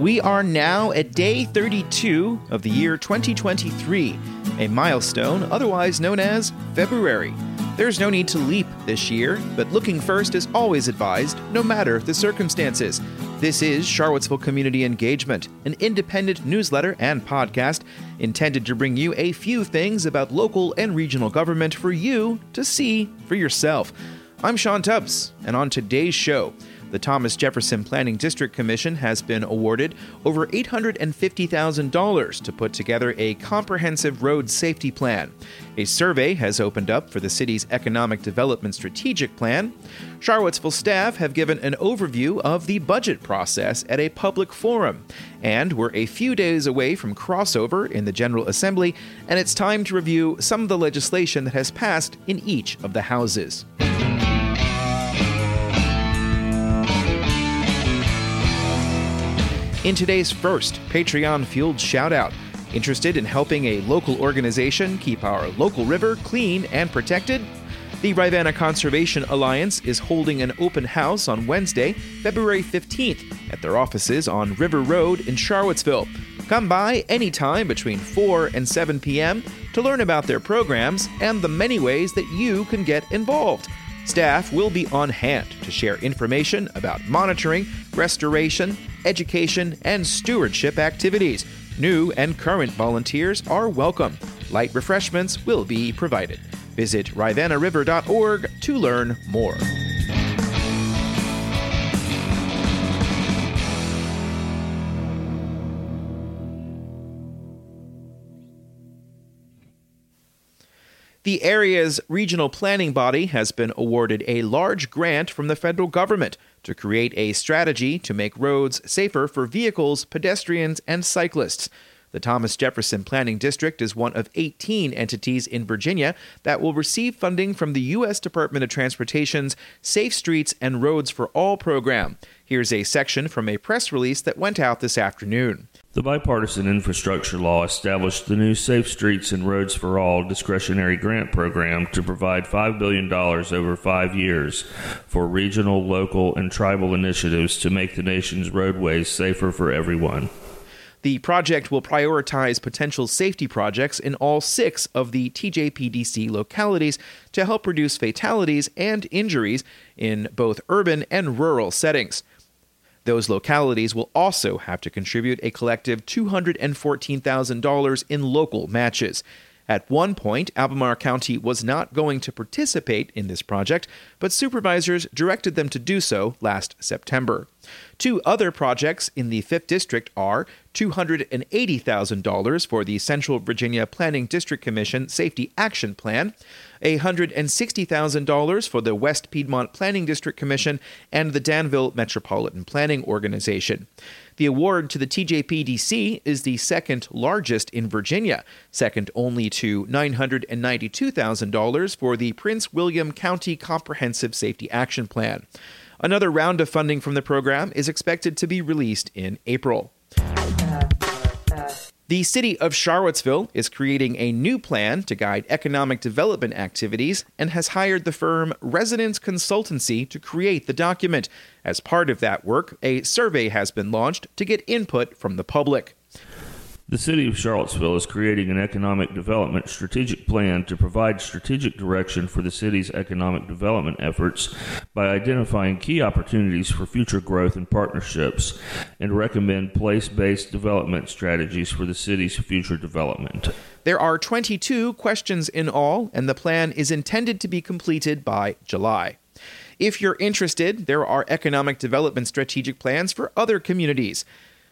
We are now at day 32 of the year 2023, a milestone otherwise known as February. There's no need to leap this year, but looking first is always advised, no matter the circumstances. This is Charlottesville Community Engagement, an independent newsletter and podcast intended to bring you a few things about local and regional government for you to see for yourself. I'm Sean Tubbs, and on today's show, the Thomas Jefferson Planning District Commission has been awarded over $850,000 to put together a comprehensive road safety plan. A survey has opened up for the city's economic development strategic plan. Charlottesville staff have given an overview of the budget process at a public forum. And we're a few days away from crossover in the General Assembly, and it's time to review some of the legislation that has passed in each of the houses. In today's first Patreon fueled shoutout, interested in helping a local organization keep our local river clean and protected? The Rivanna Conservation Alliance is holding an open house on Wednesday, February 15th, at their offices on River Road in Charlottesville. Come by anytime between 4 and 7 p.m. to learn about their programs and the many ways that you can get involved. Staff will be on hand to share information about monitoring, restoration, education, and stewardship activities. New and current volunteers are welcome. Light refreshments will be provided. Visit rivannariver.org to learn more. The area's regional planning body has been awarded a large grant from the federal government to create a strategy to make roads safer for vehicles, pedestrians, and cyclists. The Thomas Jefferson Planning District is one of 18 entities in Virginia that will receive funding from the U.S. Department of Transportation's Safe Streets and Roads for All program. Here's a section from a press release that went out this afternoon. The bipartisan infrastructure law established the new Safe Streets and Roads for All discretionary grant program to provide $5 billion over five years for regional, local, and tribal initiatives to make the nation's roadways safer for everyone. The project will prioritize potential safety projects in all six of the TJPDC localities to help reduce fatalities and injuries in both urban and rural settings. Those localities will also have to contribute a collective $214,000 in local matches. At one point, Albemarle County was not going to participate in this project, but supervisors directed them to do so last September. Two other projects in the 5th District are $280,000 for the Central Virginia Planning District Commission Safety Action Plan, $160,000 for the West Piedmont Planning District Commission, and the Danville Metropolitan Planning Organization. The award to the TJPDC is the second largest in Virginia, second only to $992,000 for the Prince William County Comprehensive Safety Action Plan. Another round of funding from the program is expected to be released in April. The city of Charlottesville is creating a new plan to guide economic development activities and has hired the firm Resonance Consultancy to create the document. As part of that work, a survey has been launched to get input from the public. The City of Charlottesville is creating an economic development strategic plan to provide strategic direction for the city's economic development efforts by identifying key opportunities for future growth and partnerships and recommend place based development strategies for the city's future development. There are 22 questions in all, and the plan is intended to be completed by July. If you're interested, there are economic development strategic plans for other communities.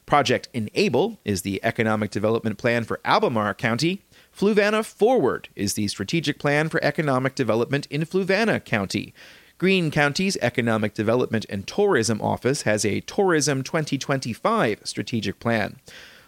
Project Enable is the economic development plan for Albemarle County. Fluvanna Forward is the strategic plan for economic development in Fluvanna County. Greene County's Economic Development and Tourism Office has a Tourism 2025 strategic plan.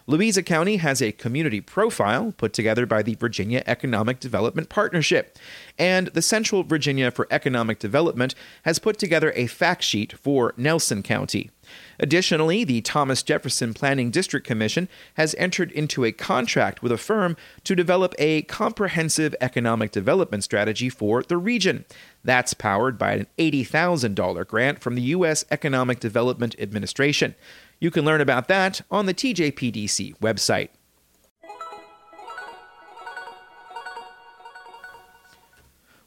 Louisa County has a community profile put together by the Virginia Economic Development Partnership. And the Central Virginia for Economic Development has put together a fact sheet for Nelson County. Additionally, the Thomas Jefferson Planning District Commission has entered into a contract with a firm to develop a comprehensive economic development strategy for the region. That's powered by an $80,000 grant from the U.S. Economic Development Administration. You can learn about that on the TJPDC website.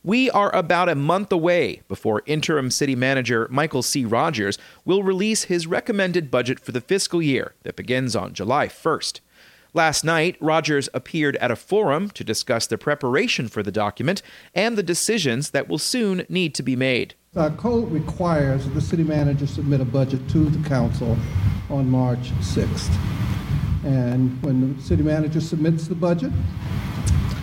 We are about a month away before interim city manager Michael C. Rogers will release his recommended budget for the fiscal year that begins on July 1st. Last night, Rogers appeared at a forum to discuss the preparation for the document and the decisions that will soon need to be made. Our code requires that the city manager submit a budget to the council on March 6th. And when the city manager submits the budget,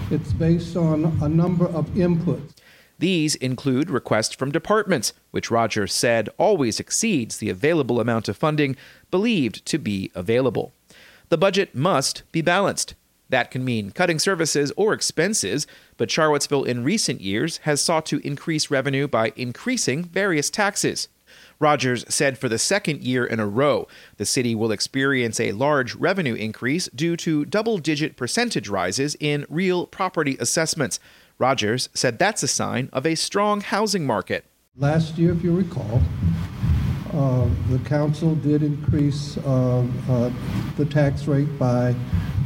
it's based on a number of inputs. These include requests from departments, which Rogers said always exceeds the available amount of funding believed to be available. The budget must be balanced. That can mean cutting services or expenses, but Charlottesville in recent years has sought to increase revenue by increasing various taxes. Rogers said for the second year in a row, the city will experience a large revenue increase due to double digit percentage rises in real property assessments. Rogers said that's a sign of a strong housing market. Last year, if you recall, uh, the council did increase uh, uh, the tax rate by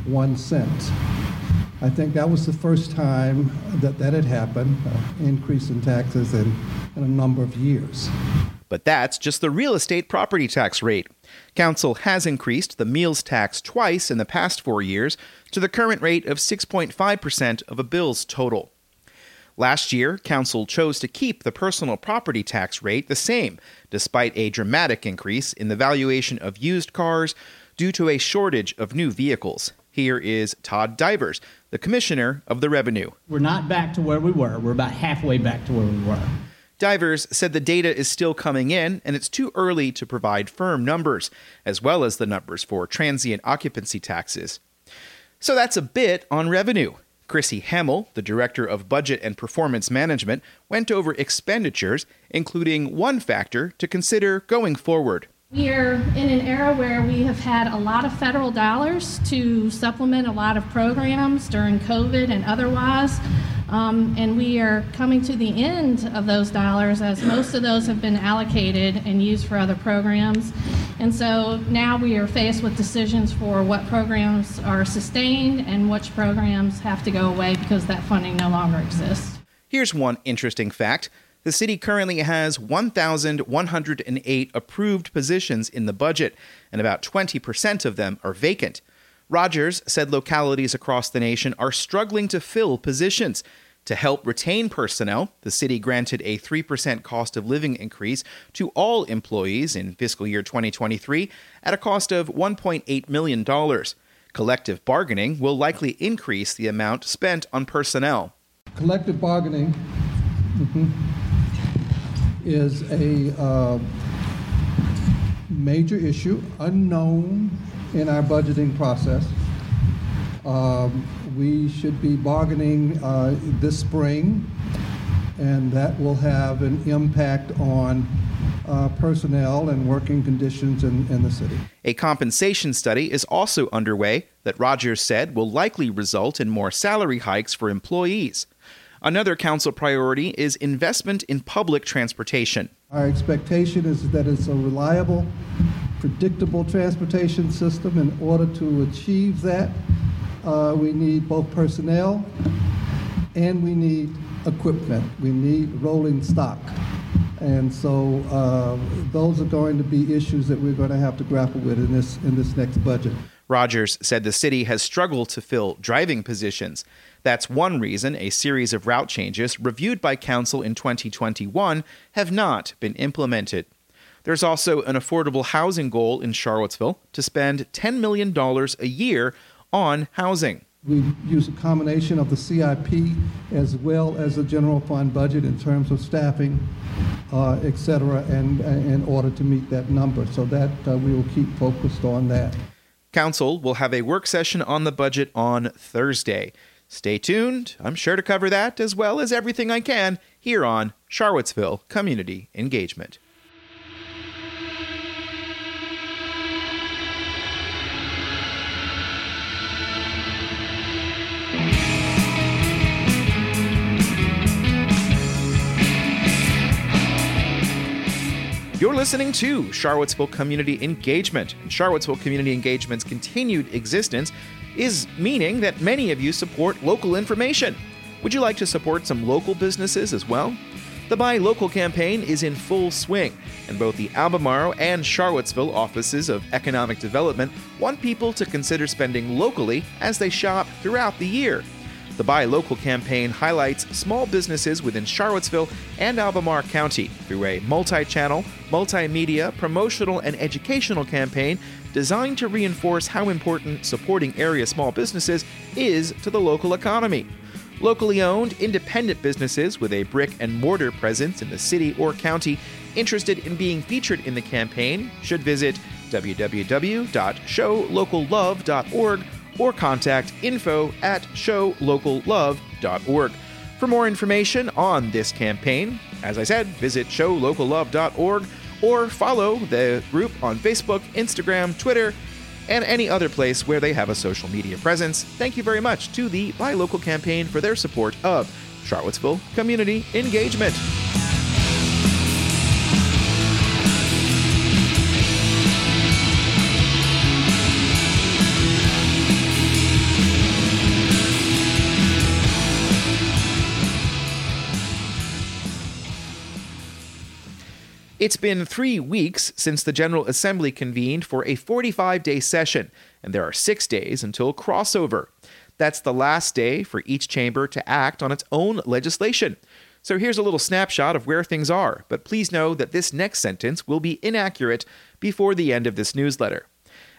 one cent. I think that was the first time that that had happened, uh, increase in taxes in, in a number of years. But that's just the real estate property tax rate. Council has increased the meals tax twice in the past four years to the current rate of 6.5% of a bill's total. Last year, Council chose to keep the personal property tax rate the same, despite a dramatic increase in the valuation of used cars due to a shortage of new vehicles. Here is Todd Divers, the Commissioner of the Revenue. We're not back to where we were. We're about halfway back to where we were. Divers said the data is still coming in and it's too early to provide firm numbers, as well as the numbers for transient occupancy taxes. So that's a bit on revenue. Krisy Hammill, the Director of Budget and Performance Management, went over expenditures, including one factor to consider going forward. We are in an era where we have had a lot of federal dollars to supplement a lot of programs during COVID and otherwise. Um, and we are coming to the end of those dollars as most of those have been allocated and used for other programs. And so now we are faced with decisions for what programs are sustained and which programs have to go away because that funding no longer exists. Here's one interesting fact. The city currently has 1,108 approved positions in the budget, and about 20% of them are vacant. Rogers said localities across the nation are struggling to fill positions. To help retain personnel, the city granted a 3% cost of living increase to all employees in fiscal year 2023 at a cost of $1.8 million. Collective bargaining will likely increase the amount spent on personnel. Collective bargaining mm-hmm, is a uh, major issue, unknown in our budgeting process. Um, we should be bargaining uh, this spring, and that will have an impact on uh, personnel and working conditions in, in the city. A compensation study is also underway that Rogers said will likely result in more salary hikes for employees. Another council priority is investment in public transportation. Our expectation is that it's a reliable, predictable transportation system. In order to achieve that, uh, we need both personnel and we need equipment. We need rolling stock. And so uh, those are going to be issues that we're going to have to grapple with in this in this next budget. Rogers said the city has struggled to fill driving positions. That's one reason a series of route changes reviewed by council in 2021 have not been implemented. There's also an affordable housing goal in Charlottesville to spend $10 million a year on housing. We use a combination of the CIP as well as the general fund budget in terms of staffing, uh, et cetera, and, and in order to meet that number. So that uh, we will keep focused on that. Council will have a work session on the budget on Thursday. Stay tuned. I'm sure to cover that as well as everything I can here on Charlottesville Community Engagement. You're listening to Charlottesville Community Engagement. And Charlottesville Community Engagement's continued existence is meaning that many of you support local information. Would you like to support some local businesses as well? The Buy Local campaign is in full swing, and both the Albemarle and Charlottesville offices of economic development want people to consider spending locally as they shop throughout the year. The Buy Local campaign highlights small businesses within Charlottesville and Albemarle County through a multi channel, multimedia, promotional, and educational campaign designed to reinforce how important supporting area small businesses is to the local economy. Locally owned, independent businesses with a brick and mortar presence in the city or county interested in being featured in the campaign should visit www.showlocallove.org or contact info at showlocallove.org. For more information on this campaign, as I said, visit showlocallove.org or follow the group on Facebook, Instagram, Twitter, and any other place where they have a social media presence. Thank you very much to the Buy Local campaign for their support of Charlottesville community engagement. It's been three weeks since the General Assembly convened for a 45 day session, and there are six days until crossover. That's the last day for each chamber to act on its own legislation. So here's a little snapshot of where things are, but please know that this next sentence will be inaccurate before the end of this newsletter.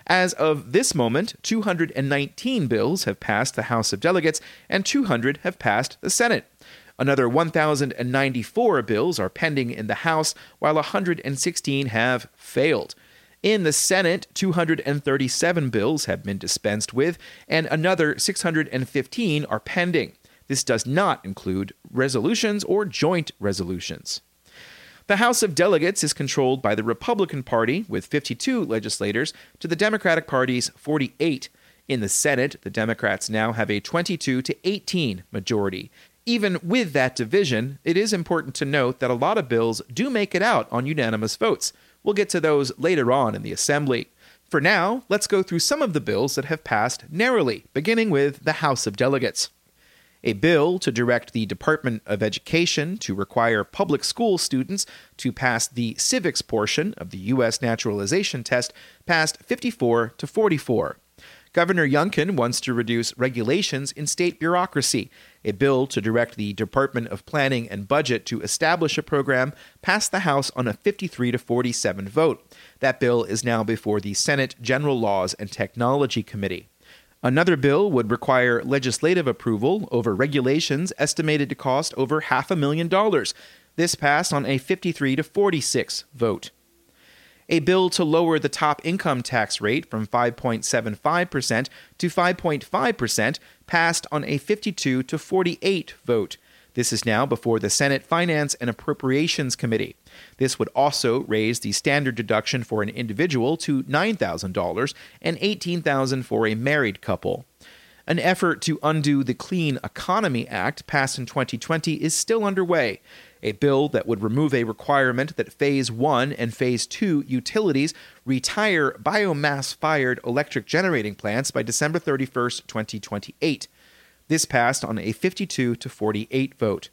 As of this moment, 219 bills have passed the House of Delegates and 200 have passed the Senate. Another 1,094 bills are pending in the House, while 116 have failed. In the Senate, 237 bills have been dispensed with, and another 615 are pending. This does not include resolutions or joint resolutions. The House of Delegates is controlled by the Republican Party, with 52 legislators, to the Democratic Party's 48. In the Senate, the Democrats now have a 22 to 18 majority. Even with that division, it is important to note that a lot of bills do make it out on unanimous votes. We'll get to those later on in the Assembly. For now, let's go through some of the bills that have passed narrowly, beginning with the House of Delegates. A bill to direct the Department of Education to require public school students to pass the civics portion of the U.S. naturalization test passed 54 to 44. Governor Youngkin wants to reduce regulations in state bureaucracy. A bill to direct the Department of Planning and Budget to establish a program passed the House on a 53 to 47 vote. That bill is now before the Senate General Laws and Technology Committee. Another bill would require legislative approval over regulations estimated to cost over half a million dollars. This passed on a 53 to 46 vote a bill to lower the top income tax rate from 5.75% to 5.5% passed on a 52 to 48 vote. This is now before the Senate Finance and Appropriations Committee. This would also raise the standard deduction for an individual to $9,000 and $18,000 for a married couple. An effort to undo the Clean Economy Act passed in 2020 is still underway a bill that would remove a requirement that Phase 1 and Phase 2 utilities retire biomass fired electric generating plants by December 31, 2028. This passed on a 52 to 48 vote.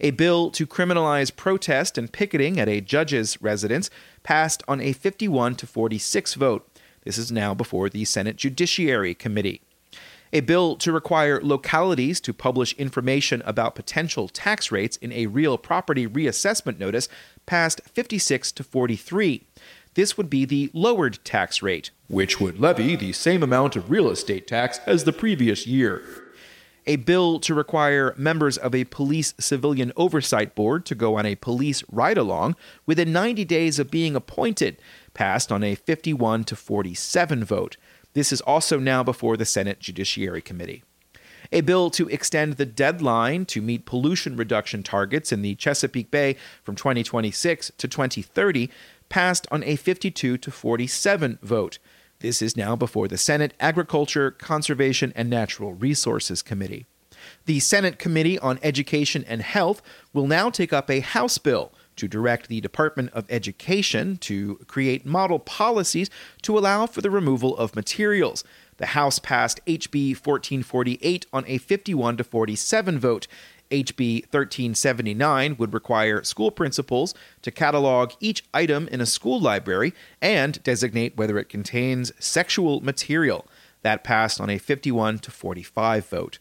A bill to criminalize protest and picketing at a judge's residence passed on a 51 to 46 vote. This is now before the Senate Judiciary Committee. A bill to require localities to publish information about potential tax rates in a real property reassessment notice passed 56 to 43. This would be the lowered tax rate, which would levy the same amount of real estate tax as the previous year. A bill to require members of a police civilian oversight board to go on a police ride along within 90 days of being appointed passed on a 51 to 47 vote. This is also now before the Senate Judiciary Committee. A bill to extend the deadline to meet pollution reduction targets in the Chesapeake Bay from 2026 to 2030 passed on a 52 to 47 vote. This is now before the Senate Agriculture, Conservation, and Natural Resources Committee. The Senate Committee on Education and Health will now take up a House bill to direct the Department of Education to create model policies to allow for the removal of materials. The House passed HB 1448 on a 51 to 47 vote. HB 1379 would require school principals to catalog each item in a school library and designate whether it contains sexual material. That passed on a 51 to 45 vote.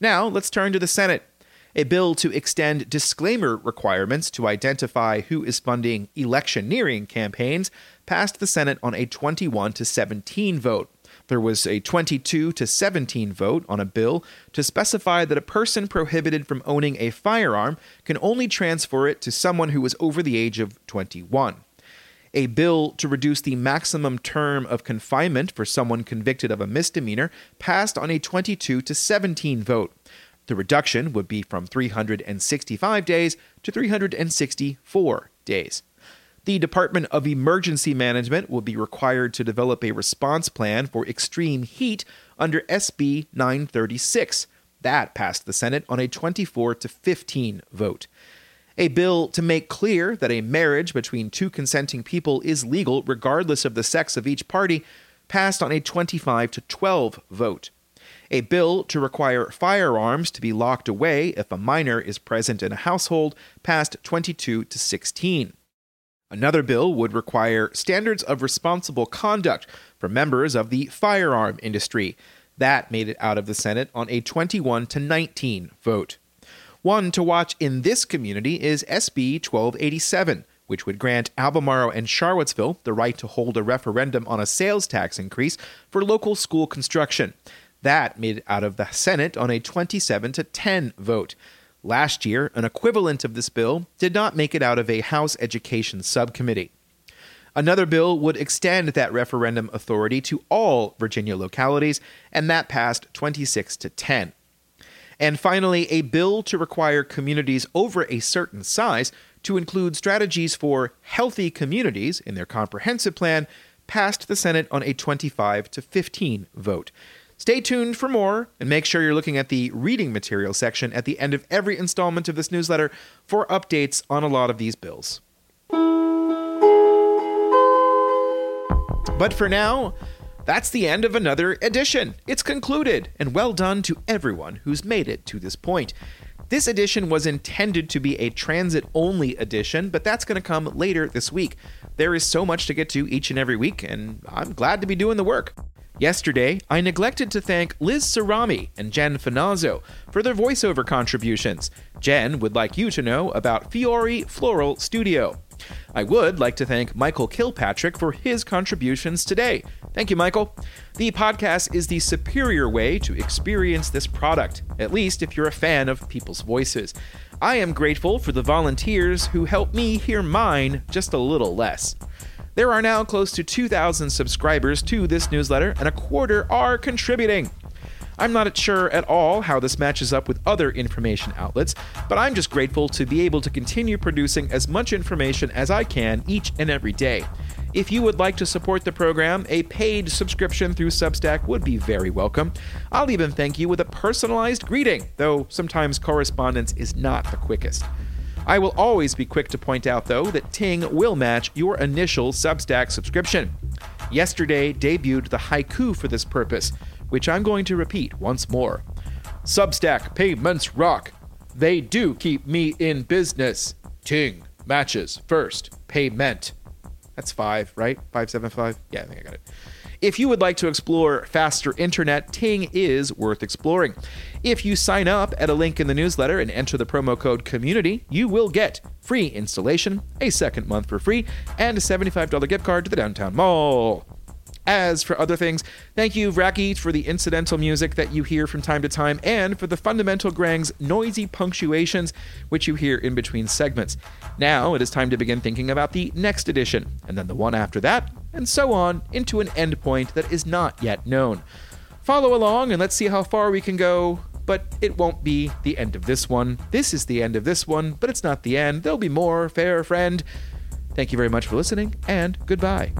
Now, let's turn to the Senate. A bill to extend disclaimer requirements to identify who is funding electioneering campaigns passed the Senate on a 21 to 17 vote. There was a 22 to 17 vote on a bill to specify that a person prohibited from owning a firearm can only transfer it to someone who is over the age of 21. A bill to reduce the maximum term of confinement for someone convicted of a misdemeanor passed on a 22 to 17 vote. The reduction would be from 365 days to 364 days. The Department of Emergency Management will be required to develop a response plan for extreme heat under SB 936. That passed the Senate on a 24 to 15 vote. A bill to make clear that a marriage between two consenting people is legal regardless of the sex of each party passed on a 25 to 12 vote. A bill to require firearms to be locked away if a minor is present in a household passed 22 to 16. Another bill would require standards of responsible conduct for members of the firearm industry. That made it out of the Senate on a 21 to 19 vote. One to watch in this community is SB 1287, which would grant Albemarle and Charlottesville the right to hold a referendum on a sales tax increase for local school construction. That made it out of the Senate on a 27 to 10 vote. Last year, an equivalent of this bill did not make it out of a House Education Subcommittee. Another bill would extend that referendum authority to all Virginia localities, and that passed 26 to 10. And finally, a bill to require communities over a certain size to include strategies for healthy communities in their comprehensive plan passed the Senate on a 25 to 15 vote. Stay tuned for more, and make sure you're looking at the reading material section at the end of every installment of this newsletter for updates on a lot of these bills. But for now, that's the end of another edition. It's concluded, and well done to everyone who's made it to this point. This edition was intended to be a transit only edition, but that's going to come later this week. There is so much to get to each and every week, and I'm glad to be doing the work. Yesterday, I neglected to thank Liz Cerami and Jen Finazzo for their voiceover contributions. Jen would like you to know about Fiore Floral Studio. I would like to thank Michael Kilpatrick for his contributions today. Thank you, Michael. The podcast is the superior way to experience this product, at least if you're a fan of people's voices. I am grateful for the volunteers who help me hear mine just a little less. There are now close to 2,000 subscribers to this newsletter, and a quarter are contributing. I'm not sure at all how this matches up with other information outlets, but I'm just grateful to be able to continue producing as much information as I can each and every day. If you would like to support the program, a paid subscription through Substack would be very welcome. I'll even thank you with a personalized greeting, though sometimes correspondence is not the quickest. I will always be quick to point out, though, that Ting will match your initial Substack subscription. Yesterday debuted the haiku for this purpose, which I'm going to repeat once more. Substack payments rock. They do keep me in business. Ting matches first payment. That's five, right? 575? Yeah, I think I got it. If you would like to explore faster internet, Ting is worth exploring. If you sign up at a link in the newsletter and enter the promo code community, you will get free installation, a second month for free, and a $75 gift card to the downtown mall. As for other things, thank you, Racky, for the incidental music that you hear from time to time, and for the fundamental Grang's noisy punctuations, which you hear in between segments. Now it is time to begin thinking about the next edition, and then the one after that, and so on, into an endpoint that is not yet known. Follow along and let's see how far we can go, but it won't be the end of this one. This is the end of this one, but it's not the end. There'll be more, fair friend. Thank you very much for listening, and goodbye.